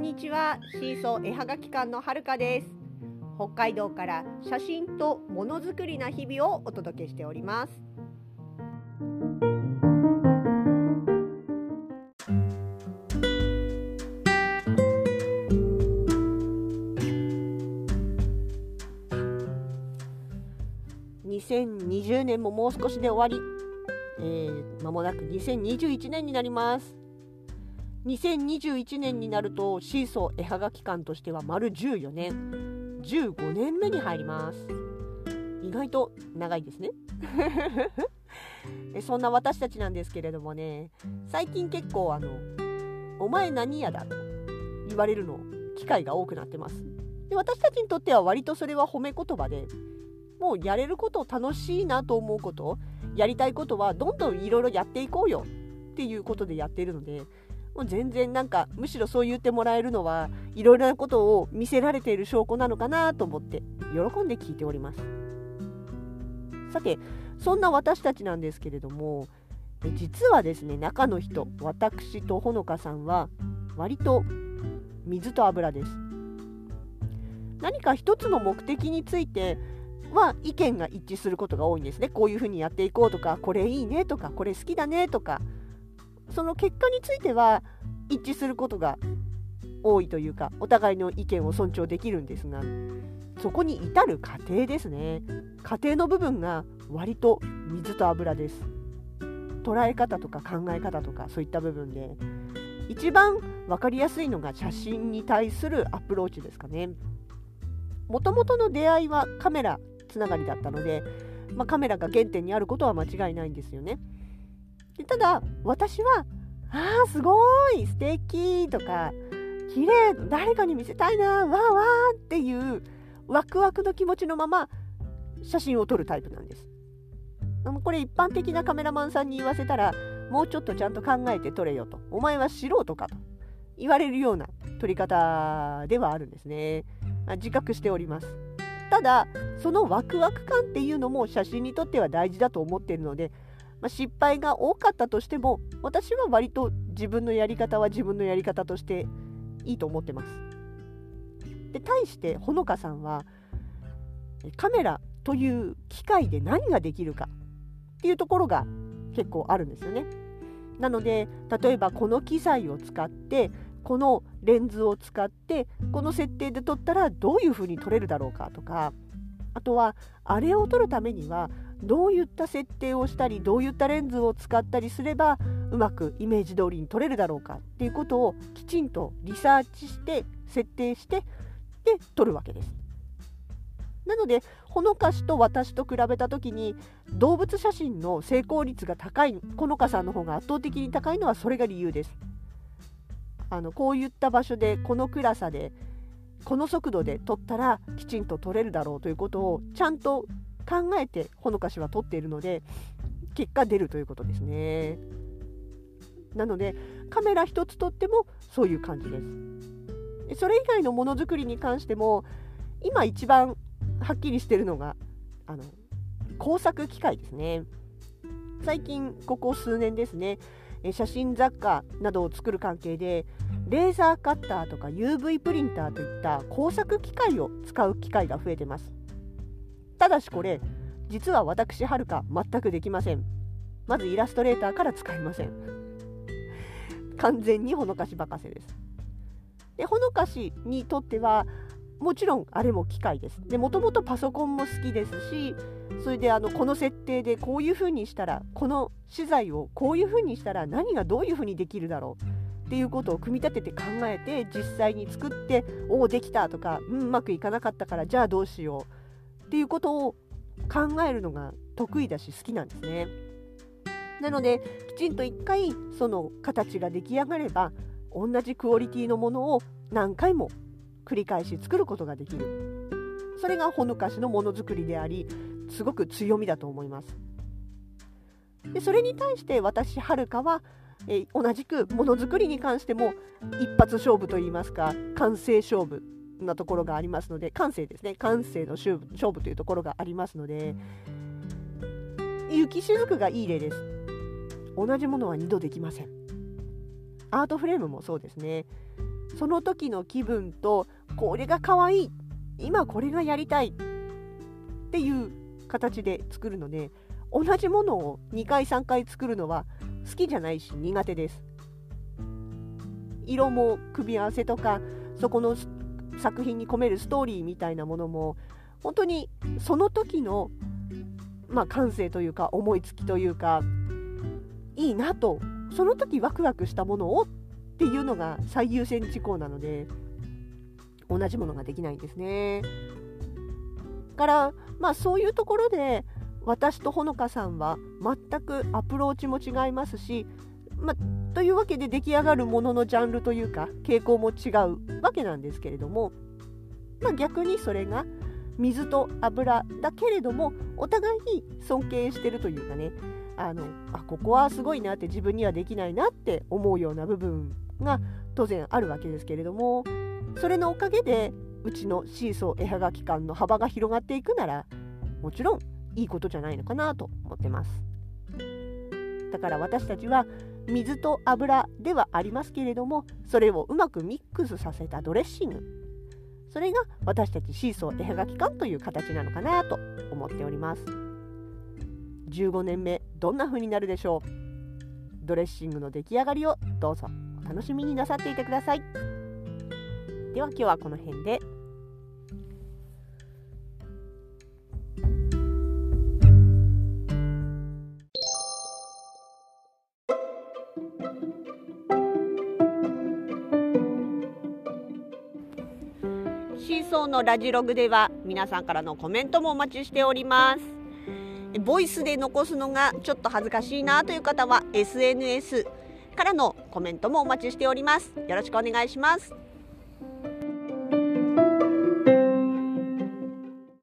んにちは。シーソー絵はがき館のはるかです。北海道から写真とものづくりな日々をお届けしております。2020年ももう少しで終わり、えー、間もなく2021年になります。2021年になるとシーソー絵はがき館としては丸14年15年目に入ります。意外と長いですね。そんな私たちなんですけれどもね最近結構あの「お前何やだ」と言われるの機会が多くなってます。で私たちにとっては割とそれは褒め言葉でもうやれること楽しいなと思うことやりたいことはどんどんいろいろやっていこうよっていうことでやっているのでもう全然なんかむしろそう言ってもらえるのはいろいろなことを見せられている証拠なのかなと思って喜んで聞いております。さてそんな私たちなんですけれども実はですね中の人私とほのかさんは割と水と油です。何か一つの目的については意見が一致することが多いんですね。こういうふうにやっていこうとかこれいいねとかこれ好きだねとかその結果については一致することが多いというかお互いの意見を尊重できるんですがそこに至る過程ですね。過程の部分が割と水と油です。捉え方とか考え方とかそういった部分で一番分かりやすいのが写真に対するアプローチですかね。もともとの出会いはカメラつながりだったので、まあ、カメラが原点にあることは間違いないんですよね。でただ私は「あーすごい素敵とか「綺麗誰かに見せたいなわーわー」っていうワクワクの気持ちのまま写真を撮るタイプなんです。これ一般的なカメラマンさんに言わせたらもうちょっとちゃんと考えて撮れよと。お前は素人かと。言われるような撮り方ではあるんですね。自覚しております。ただそのワクワク感っていうのも写真にとっては大事だと思っているのでまあ、失敗が多かったとしても私は割と自分のやり方は自分のやり方としていいと思ってます。で対してほのかさんはカメラという機械で何ができるかっていうところが結構あるんですよね。なので例えばこの機材を使ってこのレンズを使ってこの設定で撮ったらどういうふうに撮れるだろうかとかあとはあれを撮るためにはどういった設定をしたりどういったレンズを使ったりすればうまくイメージ通りに撮れるだろうかっていうことをきちんとリサーチして設定してで撮るわけです。なのでほのかしと私と比べた時に動物写真の成功率が高いほのかさんの方が圧倒的に高いのはそれが理由です。あのこういった場所でこの暗さでこの速度で撮ったらきちんと撮れるだろうということをちゃんと考えてほのかしは取っているので結果出るということですね。なのでカメラ一つとってもそういう感じです。それ以外のものづくりに関しても今一番はっきりしてるのがあの工作機械ですね。最近ここ数年ですね写真雑貨などを作る関係でレーザーカッターとか UV プリンターといった工作機械を使う機会が増えてます。ただしこれ実は私はるか全くできません。まずイラストレーターから使いません。完全にほのかし任せです。でほのかしにとってはもちろんあれも機械です。でもともとパソコンも好きですしそれであのこの設定でこういうふうにしたらこの資材をこういうふうにしたら何がどういうふうにできるだろうっていうことを組み立てて考えて実際に作っておおできたとか、うん、うまくいかなかったからじゃあどうしようっていうことを考えるのが得意だし好きなんですね。なのできちんと1回その形が出来上がれば同じクオリティのものを何回も繰り返し作ることができるそれがほのかしのものづくりでありすごく強みだと思いますでそれに対して私はるかは、え同じくものづくりに関しても一発勝負といいますか完成勝負なところがありますので感性ですね。感性の勝負というところがありますので雪しずくがいい例です。同じものは2度できません。アートフレームもそうですね。その時の気分とこれが可愛い。今これがやりたい。っていう形で作るので同じものを2回3回作るのは好きじゃないし苦手です。色も組み合わせとかそこの作品に込めるストーリーみたいなものも本当にその時の、まあ、感性というか思いつきというかいいなとその時ワクワクしたものをっていうのが最優先事項なので同じものができないんですね。からまあそういうところで私とほのかさんは全くアプローチも違いますし、まあ、というわけで出来上がるもののジャンルというか傾向も違うわけなんですけれども、まあ、逆にそれが水と油だけれどもお互いに尊敬してるというかねあのあここはすごいなって自分にはできないなって思うような部分が当然あるわけですけれどもそれのおかげでうちのシーソー絵はがき館の幅が広がっていくならもちろんいいことじゃないのかなと思ってます。だから私たちは水と油ではありますけれどもそれをうまくミックスさせたドレッシング。それが私たちシーソー絵はがき館という形なのかなと思っております。15年目どんな風になるでしょう？ドレッシングの出来上がりをどうぞお楽しみになさっていてください。では今日はこの辺で。シーソーのラジログでは皆さんからのコメントもお待ちしております。ボイスで残すのがちょっと恥ずかしいなという方は SNS からのコメントもお待ちしております。よろしくお願いします。